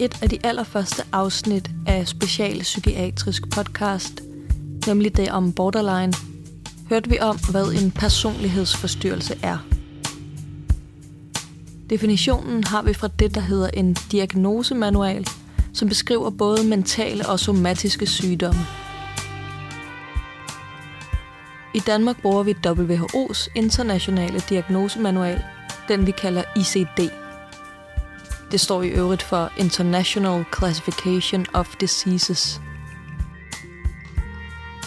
Et af de allerførste afsnit af Special Psykiatrisk Podcast, nemlig det om borderline, hørte vi om, hvad en personlighedsforstyrrelse er. Definitionen har vi fra det, der hedder en diagnosemanual, som beskriver både mentale og somatiske sygdomme. I Danmark bruger vi WHO's internationale diagnosemanual, den vi kalder ICD. Det står i øvrigt for International Classification of Diseases.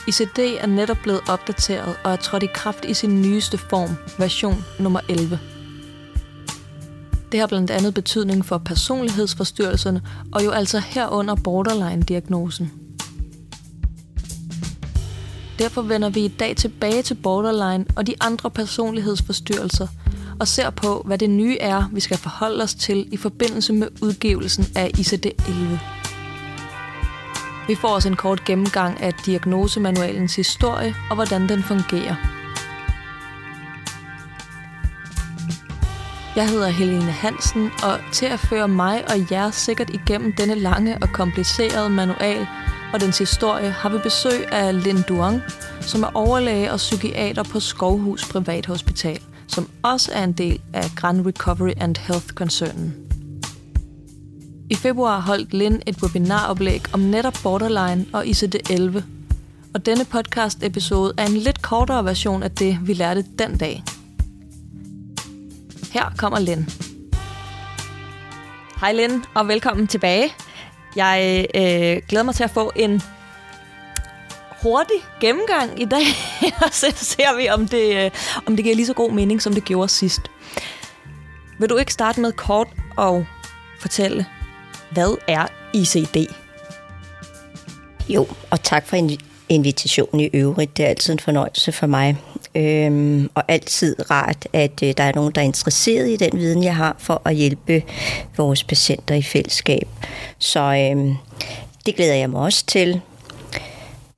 ICD er netop blevet opdateret og er trådt i kraft i sin nyeste form, version nummer 11. Det har blandt andet betydning for personlighedsforstyrrelserne og jo altså herunder borderline-diagnosen. Derfor vender vi i dag tilbage til borderline og de andre personlighedsforstyrrelser og ser på, hvad det nye er, vi skal forholde os til i forbindelse med udgivelsen af ICD-11. Vi får også en kort gennemgang af diagnosemanualens historie og hvordan den fungerer. Jeg hedder Helene Hansen, og til at føre mig og jer sikkert igennem denne lange og komplicerede manual og dens historie, har vi besøg af Lin Duong, som er overlæge og psykiater på Skovhus Privathospital, som også er en del af Grand Recovery and Health-koncernen. I februar holdt Lind et webinaroplæg om netop borderline og ICD-11, og denne podcast-episode er en lidt kortere version af det, vi lærte den dag. Her kommer Lind. Hej Lind, og velkommen tilbage. Jeg øh, glæder mig til at få en hurtig gennemgang i dag, og så ser vi, om det, øh, om det giver lige så god mening, som det gjorde sidst. Vil du ikke starte med kort og fortælle, hvad er ICD? Jo, og tak for invitationen i øvrigt. Det er altid en fornøjelse for mig. Øhm, og altid rart, at øh, der er nogen, der er interesseret i den viden, jeg har, for at hjælpe vores patienter i fællesskab. Så øhm, det glæder jeg mig også til.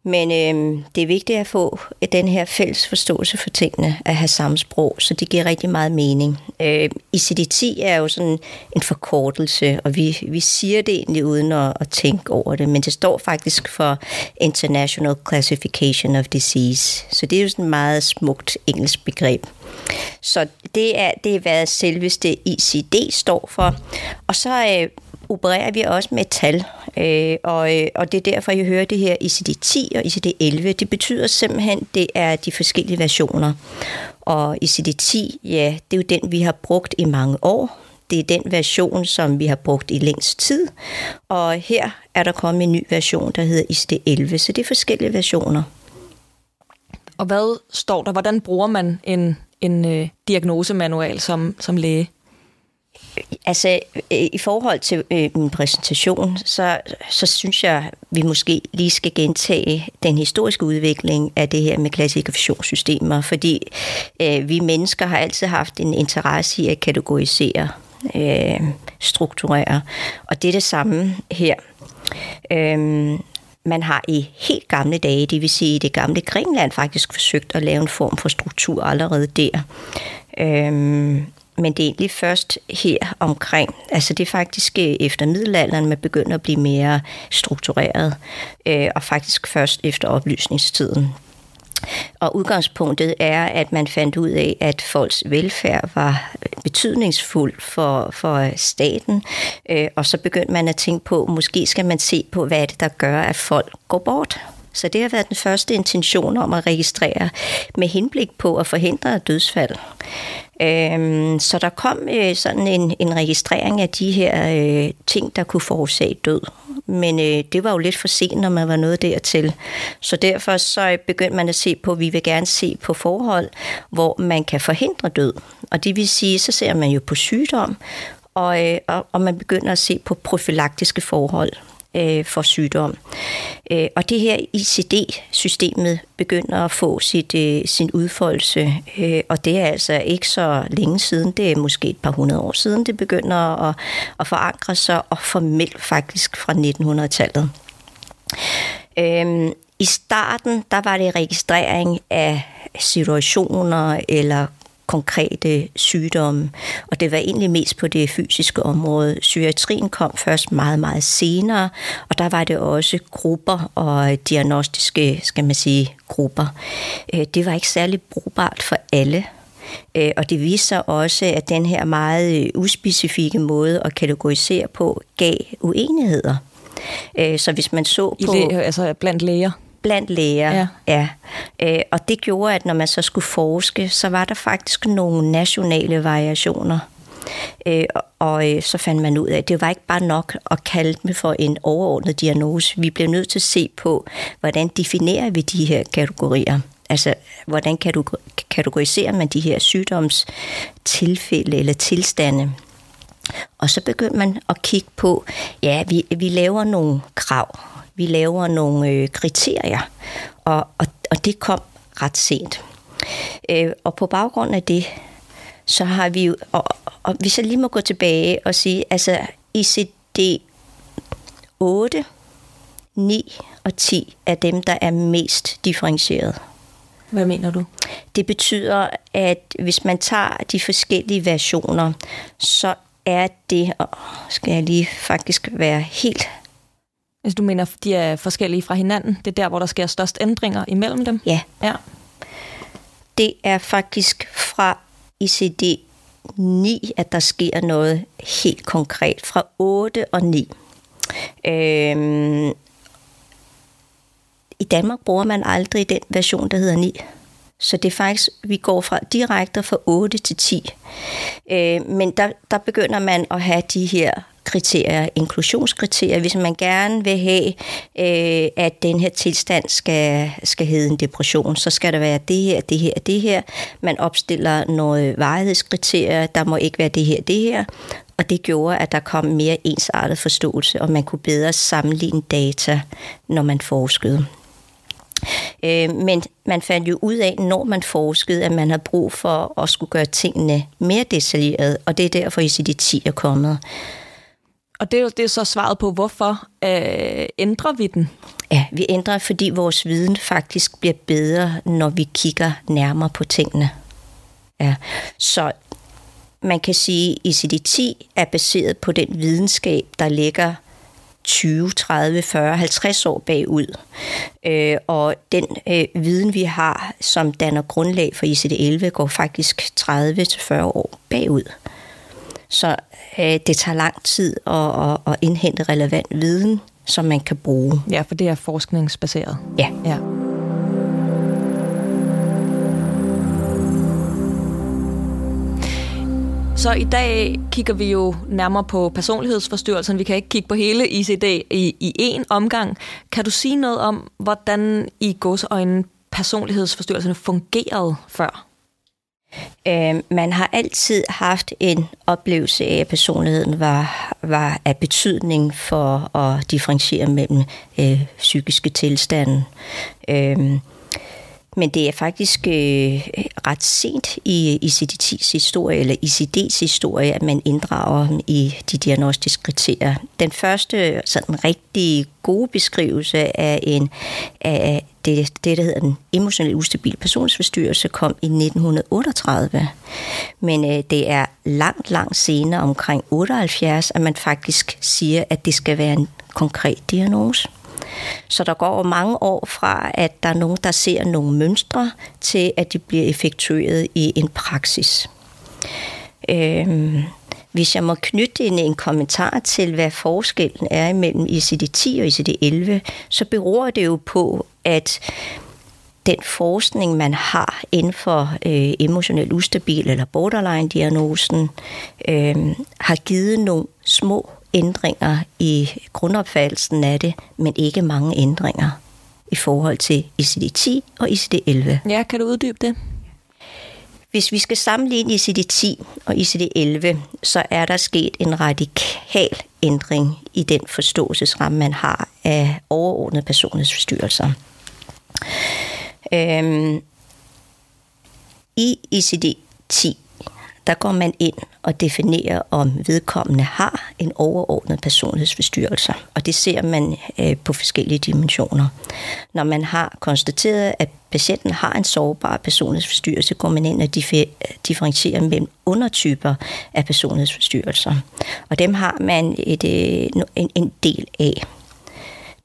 Men øh, det er vigtigt at få den her fælles forståelse for tingene, at have samme sprog, så det giver rigtig meget mening. Øh, ICD-10 er jo sådan en forkortelse, og vi, vi siger det egentlig uden at, at tænke over det, men det står faktisk for International Classification of Disease, så det er jo sådan et meget smukt engelsk begreb. Så det er, det er hvad selveste ICD står for. Og så øh, opererer vi også med tal, øh, og, øh, og det er derfor, jeg hører det her ICD-10 og ICD-11. Det betyder simpelthen, det er de forskellige versioner. Og ICD-10, ja, det er jo den, vi har brugt i mange år. Det er den version, som vi har brugt i længst tid. Og her er der kommet en ny version, der hedder ICD-11, så det er forskellige versioner. Og hvad står der? Hvordan bruger man en, en øh, diagnosemanual som, som læge? Altså, øh, i forhold til øh, min præsentation, så, så synes jeg, vi måske lige skal gentage den historiske udvikling af det her med klassifikationssystemer, fordi øh, vi mennesker har altid haft en interesse i at kategorisere, øh, strukturere, og det er det samme her. Øh, man har i helt gamle dage, det vil sige i det gamle Grækenland, faktisk forsøgt at lave en form for struktur allerede der. Øhm, men det er egentlig først her omkring, altså det er faktisk øh, efter middelalderen, man begynder at blive mere struktureret, øh, og faktisk først efter oplysningstiden. Og udgangspunktet er, at man fandt ud af, at folks velfærd var øh, betydningsfuld for, for staten, øh, og så begyndte man at tænke på, måske skal man se på, hvad er det, der gør, at folk går bort. Så det har været den første intention om at registrere med henblik på at forhindre dødsfald. Øhm, så der kom øh, sådan en, en registrering af de her øh, ting, der kunne forårsage død. Men øh, det var jo lidt for sent, når man var nået dertil. Så derfor så øh, begyndte man at se på, at vi vil gerne se på forhold, hvor man kan forhindre død. Og det vil sige, så ser man jo på sygdom, og, øh, og, og man begynder at se på profylaktiske forhold øh, for sygdom. Øh, og det her ICD-systemet begynder at få sit, øh, sin udfoldelse, øh, og det er altså ikke så længe siden, det er måske et par hundrede år siden, det begynder at, at forankre sig og formelt faktisk fra 1900-tallet. Øh, I starten, der var det registrering af situationer eller konkrete sygdomme. Og det var egentlig mest på det fysiske område. Psykiatrien kom først meget, meget senere, og der var det også grupper og diagnostiske, skal man sige, grupper. Øh, det var ikke særlig brugbart for alle. Øh, og det viser sig også, at den her meget uspecifikke måde at kategorisere på gav uenigheder. Øh, så hvis man så på... I læ- altså blandt læger? Blandt læger, ja. ja. Øh, og det gjorde, at når man så skulle forske, så var der faktisk nogle nationale variationer. Øh, og øh, så fandt man ud af, at det var ikke bare nok at kalde dem for en overordnet diagnose. Vi blev nødt til at se på, hvordan definerer vi de her kategorier. Altså, hvordan kategoriserer man de her sygdomstilfælde eller tilstande? Og så begyndte man at kigge på, ja, vi, vi laver nogle krav, vi laver nogle øh, kriterier, og, og, og det kom ret sent. Øh, og på baggrund af det, så har vi jo, og, og vi så lige må gå tilbage og sige, altså ICD 8, 9 og 10 er dem, der er mest differentieret. Hvad mener du? Det betyder, at hvis man tager de forskellige versioner, så er det, og skal jeg lige faktisk være helt... Hvis du mener, de er forskellige fra hinanden, det er der, hvor der sker størst ændringer imellem dem? Ja. ja. Det er faktisk fra ICD 9, at der sker noget helt konkret. Fra 8 og 9. Øhm, I Danmark bruger man aldrig den version, der hedder 9. Så det er faktisk, vi går fra direkte fra 8 til 10. Øh, men der, der begynder man at have de her kriterier, inklusionskriterier, hvis man gerne vil have, øh, at den her tilstand skal, skal hedde en depression, så skal der være det her, det her, det her. Man opstiller nogle varighedskriterier, der må ikke være det her, det her. Og det gjorde, at der kom mere ensartet forståelse, og man kunne bedre sammenligne data, når man forskede. Øh, men man fandt jo ud af, når man forskede, at man har brug for at skulle gøre tingene mere detaljeret, og det er derfor ICD-10 er kommet. Og det er jo det er så svaret på, hvorfor øh, ændrer vi den? Ja, vi ændrer, fordi vores viden faktisk bliver bedre, når vi kigger nærmere på tingene. Ja. Så man kan sige, at ICD-10 er baseret på den videnskab, der ligger 20, 30, 40, 50 år bagud. Øh, og den øh, viden, vi har, som danner grundlag for ICD-11, går faktisk 30-40 år bagud. Så øh, det tager lang tid at, at, at indhente relevant viden, som man kan bruge. Ja, for det er forskningsbaseret. Ja. ja. Så i dag kigger vi jo nærmere på personlighedsforstyrrelsen. Vi kan ikke kigge på hele ICD i, i én omgang. Kan du sige noget om, hvordan i godsøjne personlighedsforstyrrelserne fungerede før? Øh, man har altid haft en oplevelse af, at personligheden var, var af betydning for at differentiere mellem øh, psykiske tilstande. Øh, men det er faktisk øh, ret sent i ICD-10's historie, eller ICD's historie, at man inddrager dem i de diagnostiske kriterier. Den første sådan rigtig gode beskrivelse af en af det, det, der hedder den emotionelt ustabil personsforstyrrelse, kom i 1938. Men øh, det er langt, langt senere, omkring 78, at man faktisk siger, at det skal være en konkret diagnose. Så der går mange år fra, at der er nogen, der ser nogle mønstre, til at de bliver effektueret i en praksis. Øhm, hvis jeg må knytte en, en kommentar til, hvad forskellen er mellem ICD-10 og ICD-11, så beror det jo på, at den forskning, man har inden for øh, emotionelt ustabil eller borderline-diagnosen, øh, har givet nogle små ændringer i grundopfattelsen af det, men ikke mange ændringer i forhold til ICD-10 og ICD-11. Ja, kan du uddybe det? Hvis vi skal sammenligne ICD-10 og ICD-11, så er der sket en radikal ændring i den forståelsesramme, man har af overordnede personlighedsforstyrrelser. Øhm, I ICD-10, der går man ind og definerer, om vedkommende har en overordnet personlighedsforstyrrelse. Og det ser man øh, på forskellige dimensioner. Når man har konstateret, at patienten har en sårbar personlighedsforstyrrelse, går man ind og differentierer mellem undertyper af personlighedsforstyrrelser. Og dem har man et, øh, en, en del af.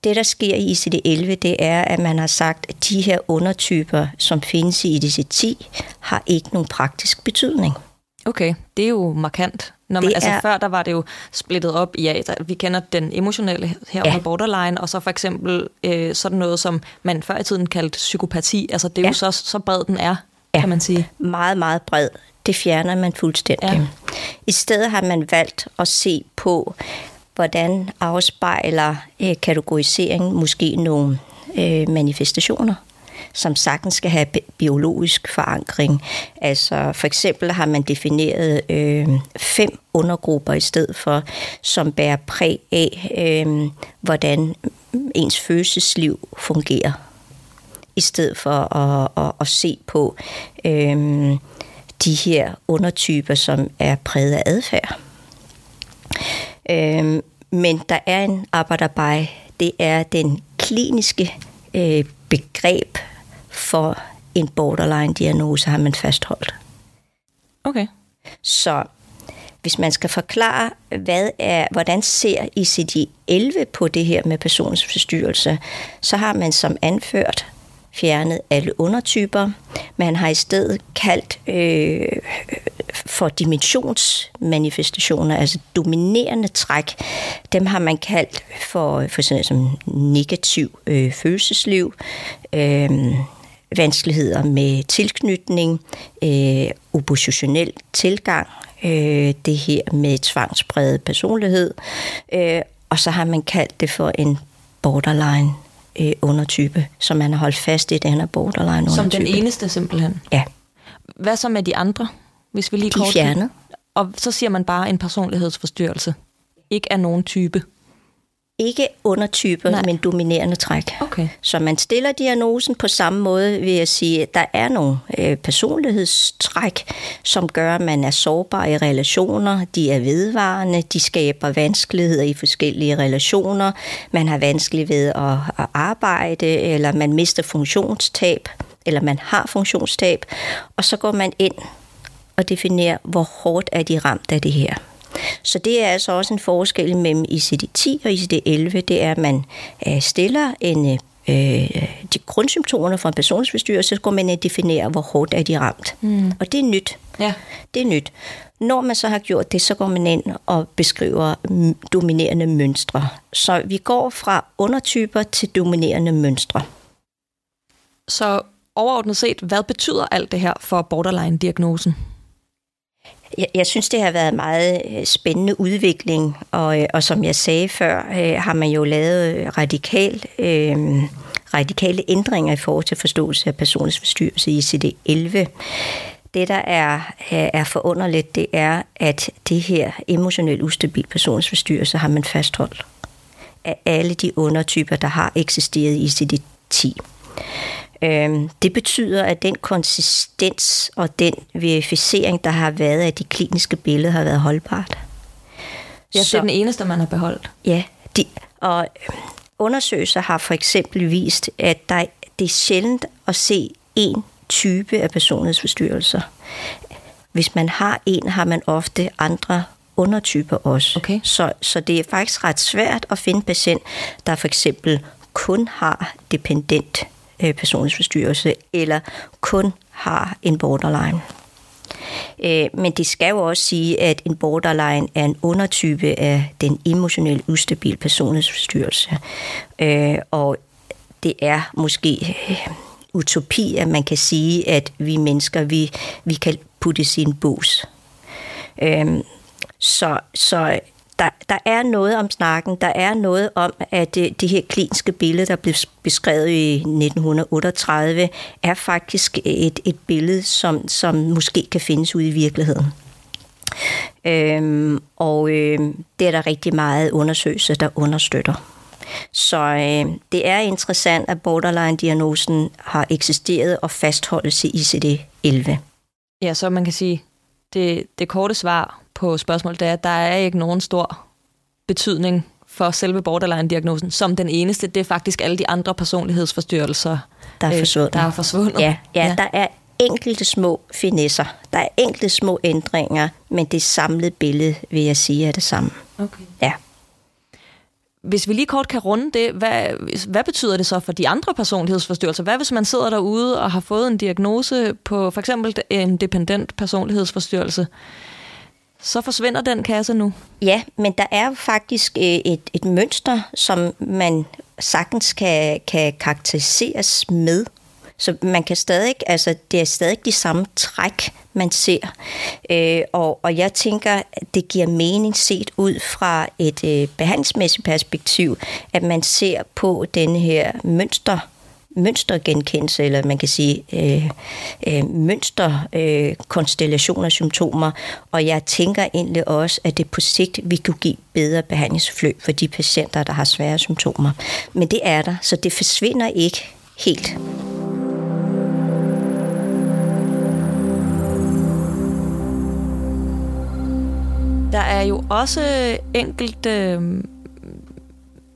Det, der sker i ICD-11, det er, at man har sagt, at de her undertyper, som findes i ICD-10, har ikke nogen praktisk betydning. Okay, det er jo markant. Når man, det altså er, før der var det jo splittet op i, ja, vi kender den emotionelle her ja. borderline, og så for eksempel øh, sådan noget, som man før i tiden kaldte psykopati. Altså det er ja. jo så, så bred den er, ja. kan man sige. meget, meget bred. Det fjerner man fuldstændig. Ja. I stedet har man valgt at se på, hvordan afspejler øh, kategorisering måske nogle øh, manifestationer som sagtens skal have biologisk forankring. Altså for eksempel har man defineret øh, fem undergrupper i stedet for, som bærer præg af, øh, hvordan ens følelsesliv fungerer, i stedet for at, at, at se på øh, de her undertyper, som er præget af adfærd. Øh, men der er en arbejderbej, det er den kliniske øh, begreb for en borderline-diagnose har man fastholdt. Okay. Så hvis man skal forklare, hvad er, hvordan ser ICD-11 på det her med personsforstyrrelse, så har man som anført fjernet alle undertyper. Man har i stedet kaldt øh, for dimensionsmanifestationer, altså dominerende træk, dem har man kaldt for, for sådan som negativ øh, følelsesliv, øh, vanskeligheder med tilknytning, øh, oppositionel tilgang, øh, det her med tvangspræget personlighed, øh, og så har man kaldt det for en borderline øh, undertype, som man har holdt fast i, den her borderline undertype. Som den eneste simpelthen? Ja. Hvad så med de andre? Hvis vi lige de er fjernet. Og så siger man bare en personlighedsforstyrrelse. Ikke af nogen type ikke undertyper, Nej. men dominerende træk. Okay. Så man stiller diagnosen på samme måde ved at sige, at der er nogle øh, personlighedstræk, som gør, at man er sårbar i relationer, de er vedvarende, de skaber vanskeligheder i forskellige relationer, man har vanskeligt ved at, at arbejde, eller man mister funktionstab, eller man har funktionstab, og så går man ind og definerer, hvor hårdt er de ramt af det her. Så det er altså også en forskel mellem ICD-10 og ICD-11. Det er, at man øh, stiller en øh, de grundsymptomerne fra en personsforstyrrelse, så går man ind og definerer, hvor hårdt er de ramt. Mm. Og det er nyt. Ja. Det er nyt. Når man så har gjort det, så går man ind og beskriver dominerende mønstre. Så vi går fra undertyper til dominerende mønstre. Så overordnet set, hvad betyder alt det her for borderline-diagnosen? Jeg, jeg synes, det har været en meget øh, spændende udvikling, og, øh, og som jeg sagde før, øh, har man jo lavet øh, radikal, øh, radikale ændringer i forhold til forståelse af forstyrrelse i CD11. Det, der er, er forunderligt, det er, at det her emotionelt ustabil forstyrrelse har man fastholdt af alle de undertyper, der har eksisteret i CD10. Øhm, det betyder, at den konsistens og den verificering, der har været af de kliniske billeder, har været holdbart. Ja, så, det er den eneste, man har beholdt. Ja, de, og undersøgelser har for eksempel vist, at der, det er sjældent at se en type af personlighedsforstyrrelser. Hvis man har en, har man ofte andre undertyper også. Okay. Så, så det er faktisk ret svært at finde patient, der for eksempel kun har dependent øh, personlighedsforstyrrelse, eller kun har en borderline. Øh, men det skal jo også sige, at en borderline er en undertype af den emotionelt ustabil personlighedsforstyrrelse. Øh, og det er måske øh, utopi, at man kan sige, at vi mennesker, vi, vi kan putte sin bus. Øh, så, så der, der er noget om snakken, der er noget om, at øh, det, det her kliniske billede, der blev beskrevet i 1938, er faktisk et, et billede, som, som måske kan findes ude i virkeligheden. Øhm, og øh, det er der rigtig meget undersøgelser, der understøtter. Så øh, det er interessant, at borderline-diagnosen har eksisteret og fastholdes i ICD-11. Ja, så man kan sige, det, det korte svar på spørgsmålet det er, at der er ikke nogen stor betydning for selve borderline-diagnosen som den eneste. Det er faktisk alle de andre personlighedsforstyrrelser, der er øh, forsvundet. der er forsvundet. Ja, ja, ja, der er enkelte små finesser. Der er enkelte små ændringer, men det samlede billede, vil jeg sige, er det samme. Okay. Ja. Hvis vi lige kort kan runde det, hvad, hvad betyder det så for de andre personlighedsforstyrrelser? Hvad hvis man sidder derude og har fået en diagnose på for eksempel en dependent personlighedsforstyrrelse? Så forsvinder den kasse nu? Ja, men der er jo faktisk øh, et, et mønster, som man sagtens kan, kan karakteriseres med. Så man kan stadig, altså det er stadig de samme træk, man ser. Øh, og, og jeg tænker, at det giver mening set ud fra et øh, behandlingsmæssigt perspektiv, at man ser på denne her mønster mønstergenkendelse, eller man kan sige øh, øh, mønsterkonstellationer øh, af symptomer. Og jeg tænker egentlig også, at det på sigt vil kunne give bedre behandlingsforløb for de patienter, der har svære symptomer. Men det er der, så det forsvinder ikke helt. Der er jo også enkelte øh,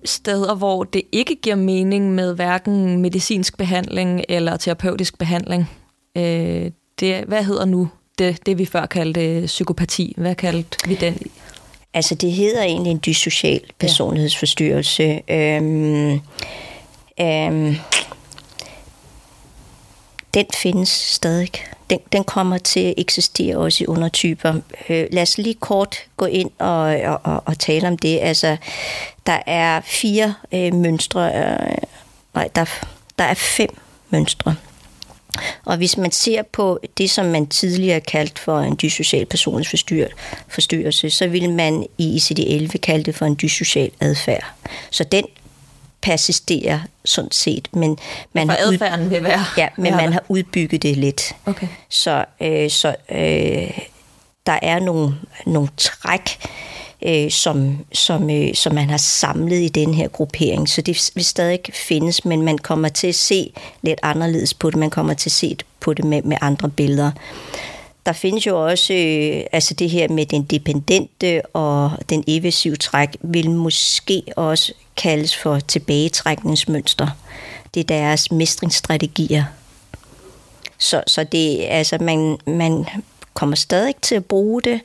steder, hvor det ikke giver mening med hverken medicinsk behandling eller terapeutisk behandling. Øh, det, hvad hedder nu det, det, vi før kaldte psykopati? Hvad kaldte vi den? Altså, det hedder egentlig en dysocial personlighedsforstyrrelse. Ja. Øhm, øhm, den findes stadig. Den, den kommer til at eksistere også i undertyper. Øh, lad os lige kort gå ind og, og, og, og tale om det. Altså, der er fire øh, mønstre. Øh, nej, der, der er fem mønstre. Og hvis man ser på det, som man tidligere kaldt for en dysocial personlighedsforstyrrelse, så vil man i ICD-11 kalde det for en dysocial adfærd. Så den persisterer sådan set, men man for har adfærden vil være. Ja, men man har udbygget det lidt. Okay. Så øh, så øh, der er nogle nogle træk øh, som, som, øh, som man har samlet i den her gruppering. Så det vil stadig findes, men man kommer til at se lidt anderledes på det. Man kommer til at se på det med, med andre billeder. Der findes jo også øh, altså det her med den dependente og den evasive træk, vil måske også kaldes for tilbagetrækningsmønster. Det er deres mestringsstrategier. Så, så det, altså man, man kommer stadig til at bruge det,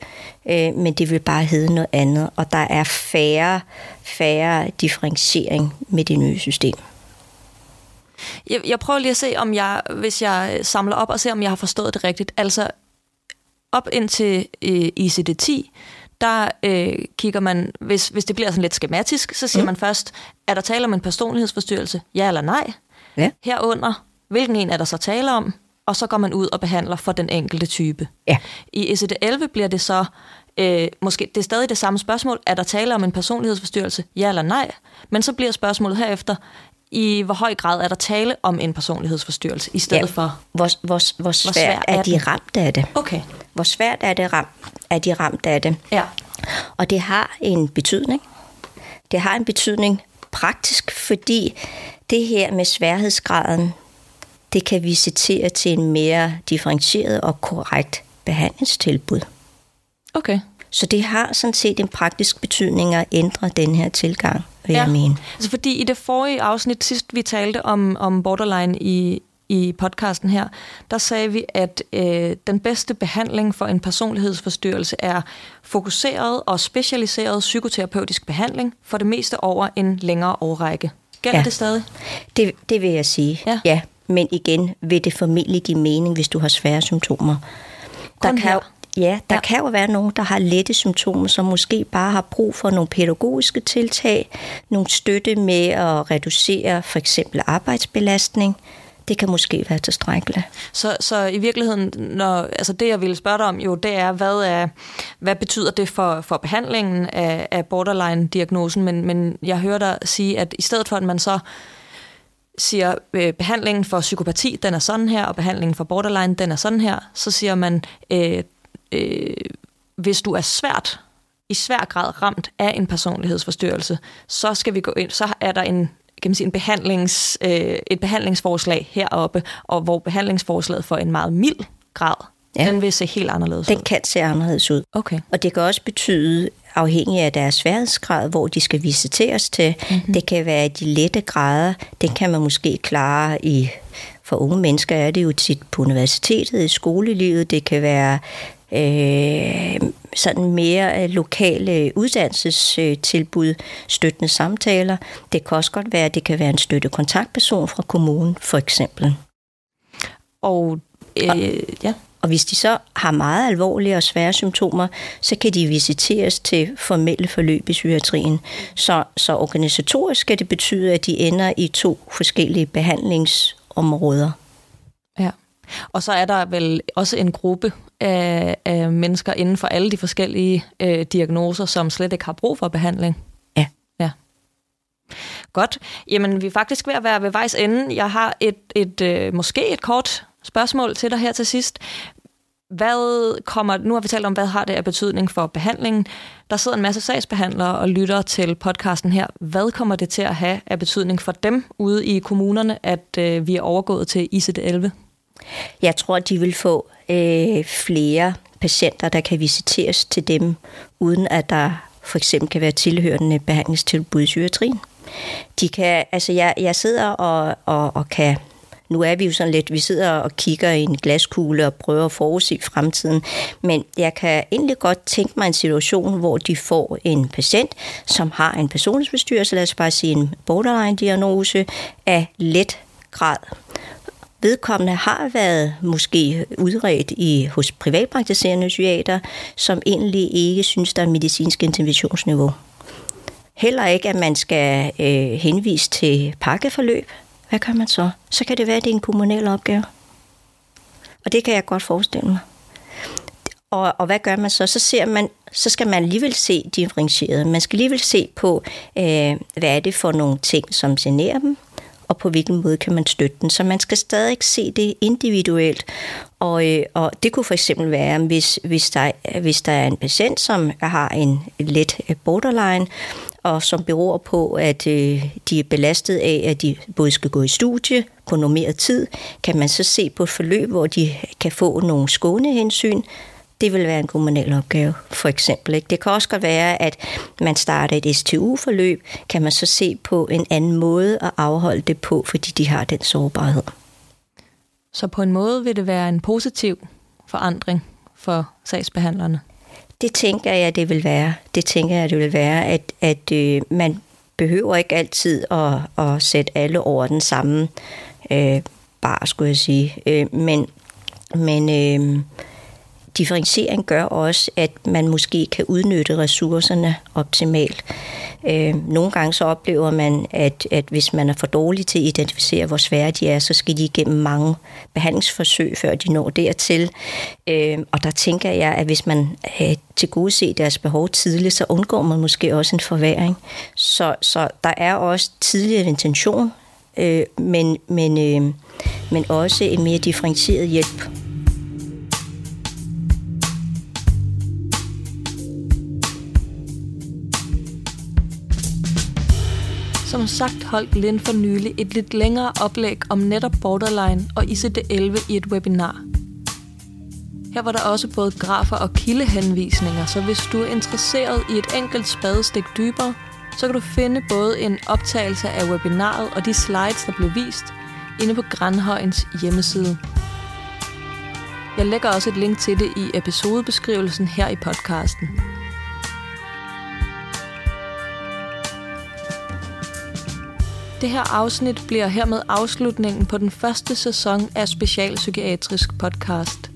øh, men det vil bare hedde noget andet, og der er færre, færre differentiering med det nye system. Jeg, jeg prøver lige at se, om jeg, hvis jeg samler op og ser, om jeg har forstået det rigtigt. Altså, op indtil øh, ICD-10, der øh, kigger man, hvis, hvis det bliver sådan lidt skematisk, så siger mm. man først, er der tale om en personlighedsforstyrrelse? Ja eller nej? Ja. Herunder, hvilken en er der så tale om? Og så går man ud og behandler for den enkelte type. Ja. I ICD-11 bliver det så, øh, måske det er stadig det samme spørgsmål, er der tale om en personlighedsforstyrrelse? Ja eller nej? Men så bliver spørgsmålet herefter, i hvor høj grad er der tale om en personlighedsforstyrrelse, i stedet ja, for... Hvor, hvor, hvor, hvor svært, svært er, er de ramt af det? Okay. Hvor svært er, det ram, er de ramt af det? Ja. Og det har en betydning. Det har en betydning praktisk, fordi det her med sværhedsgraden, det kan visitere til en mere differentieret og korrekt behandlingstilbud. Okay. Så det har sådan set en praktisk betydning at ændre den her tilgang, vil ja. jeg mene. Altså fordi i det forrige afsnit, sidst vi talte om, om borderline i, i podcasten her, der sagde vi, at øh, den bedste behandling for en personlighedsforstyrrelse er fokuseret og specialiseret psykoterapeutisk behandling, for det meste over en længere årrække. Gælder ja. det stadig? Det, det vil jeg sige, ja. ja. Men igen vil det formentlig give mening, hvis du har svære symptomer. Kun der kan, her. Ja, der ja. kan jo være nogen, der har lette symptomer, som måske bare har brug for nogle pædagogiske tiltag, nogle støtte med at reducere for eksempel arbejdsbelastning. Det kan måske være tilstrækkeligt. Så, så i virkeligheden, når, altså det jeg ville spørge dig om jo, det er, hvad, er, hvad betyder det for, for behandlingen af, af borderline-diagnosen? Men, men jeg hører dig sige, at i stedet for, at man så siger, øh, behandlingen for psykopati, den er sådan her, og behandlingen for borderline, den er sådan her, så siger man, øh, øh, hvis du er svært, i svær grad ramt af en personlighedsforstyrrelse, så skal vi gå ind, så er der en kan man sige, en behandlings, øh, et behandlingsforslag heroppe, og hvor behandlingsforslaget for en meget mild grad Ja. Den vil se helt anderledes Den ud? kan se anderledes ud. Okay. Og det kan også betyde, afhængig af deres sværhedsgrad, hvor de skal visiteres til. Mm-hmm. Det kan være de lette grader. Den kan man måske klare i... For unge mennesker er det jo tit på universitetet, i skolelivet. Det kan være øh, sådan mere lokale uddannelsestilbud, støttende samtaler. Det kan også godt være, at det kan være en støttekontaktperson fra kommunen, for eksempel. Og, øh, ja. Og hvis de så har meget alvorlige og svære symptomer, så kan de visiteres til formelle forløb i psykiatrien. Så, så organisatorisk skal det betyde, at de ender i to forskellige behandlingsområder. Ja. Og så er der vel også en gruppe af, af mennesker inden for alle de forskellige øh, diagnoser, som slet ikke har brug for behandling. Ja. Ja. Godt. Jamen, vi er faktisk ved at være ved vejs ende. Jeg har et, et øh, måske et kort spørgsmål til dig her til sidst. Hvad kommer, nu har vi talt om, hvad har det af betydning for behandlingen. Der sidder en masse sagsbehandlere og lytter til podcasten her. Hvad kommer det til at have af betydning for dem ude i kommunerne, at øh, vi er overgået til ICD-11? Jeg tror, de vil få øh, flere patienter, der kan visiteres til dem, uden at der for eksempel kan være tilhørende behandlingstilbud i psykiatrien. De kan, altså jeg, jeg sidder og, og, og kan nu er vi jo sådan lidt, vi sidder og kigger i en glaskugle og prøver at forudse fremtiden, men jeg kan egentlig godt tænke mig en situation, hvor de får en patient, som har en personlighedsforstyrrelse, lad os bare sige en borderline-diagnose af let grad. Vedkommende har været måske udredt i, hos privatpraktiserende psykiater, som egentlig ikke synes, der er medicinsk interventionsniveau. Heller ikke, at man skal øh, henvise til pakkeforløb. Hvad gør man så? Så kan det være, at det er en kommunal opgave. Og det kan jeg godt forestille mig. Og, og hvad gør man så? Så, ser man, så skal man alligevel se differentieret. Man skal alligevel se på, øh, hvad er det for nogle ting, som generer dem, og på hvilken måde kan man støtte den. Så man skal stadig se det individuelt. Og, øh, og det kunne for eksempel være, hvis, hvis, der, hvis der er en patient, som har en let øh, borderline, og som beror på, at øh, de er belastet af, at de både skal gå i studie på normeret tid, kan man så se på et forløb, hvor de kan få nogle skånehensyn, det vil være en kommunal opgave, for eksempel. Ikke? Det kan også godt være, at man starter et STU-forløb, kan man så se på en anden måde at afholde det på, fordi de har den sårbarhed. Så på en måde vil det være en positiv forandring for sagsbehandlerne? Det tænker jeg, det vil være. Det tænker jeg, det vil være, at, at øh, man behøver ikke altid at, at sætte alle over den samme øh, bar, skulle jeg sige. Øh, men men øh, differentiering gør også, at man måske kan udnytte ressourcerne optimalt. Øh, nogle gange så oplever man, at, at hvis man er for dårlig til at identificere, hvor svære de er, så skal de igennem mange behandlingsforsøg, før de når dertil. Øh, og der tænker jeg, at hvis man øh, til gode se deres behov tidligt, så undgår man måske også en forværing. Så, så der er også tidligere intention, øh, men, men, øh, men også en mere differentieret hjælp. Som sagt holdt Lind for nylig et lidt længere oplæg om netop borderline og ICD-11 i et webinar. Her var der også både grafer og kildehenvisninger, så hvis du er interesseret i et enkelt spadestik dybere, så kan du finde både en optagelse af webinaret og de slides, der blev vist, inde på Grandhøjens hjemmeside. Jeg lægger også et link til det i episodebeskrivelsen her i podcasten. Det her afsnit bliver hermed afslutningen på den første sæson af Specialpsykiatrisk Podcast.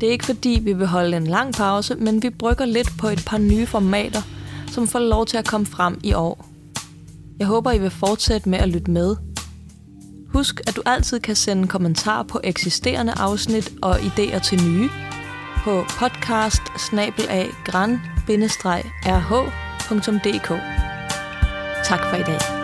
Det er ikke fordi, vi vil holde en lang pause, men vi brygger lidt på et par nye formater, som får lov til at komme frem i år. Jeg håber, I vil fortsætte med at lytte med. Husk, at du altid kan sende kommentarer på eksisterende afsnit og idéer til nye på podcast rh.dk. Tak for i dag.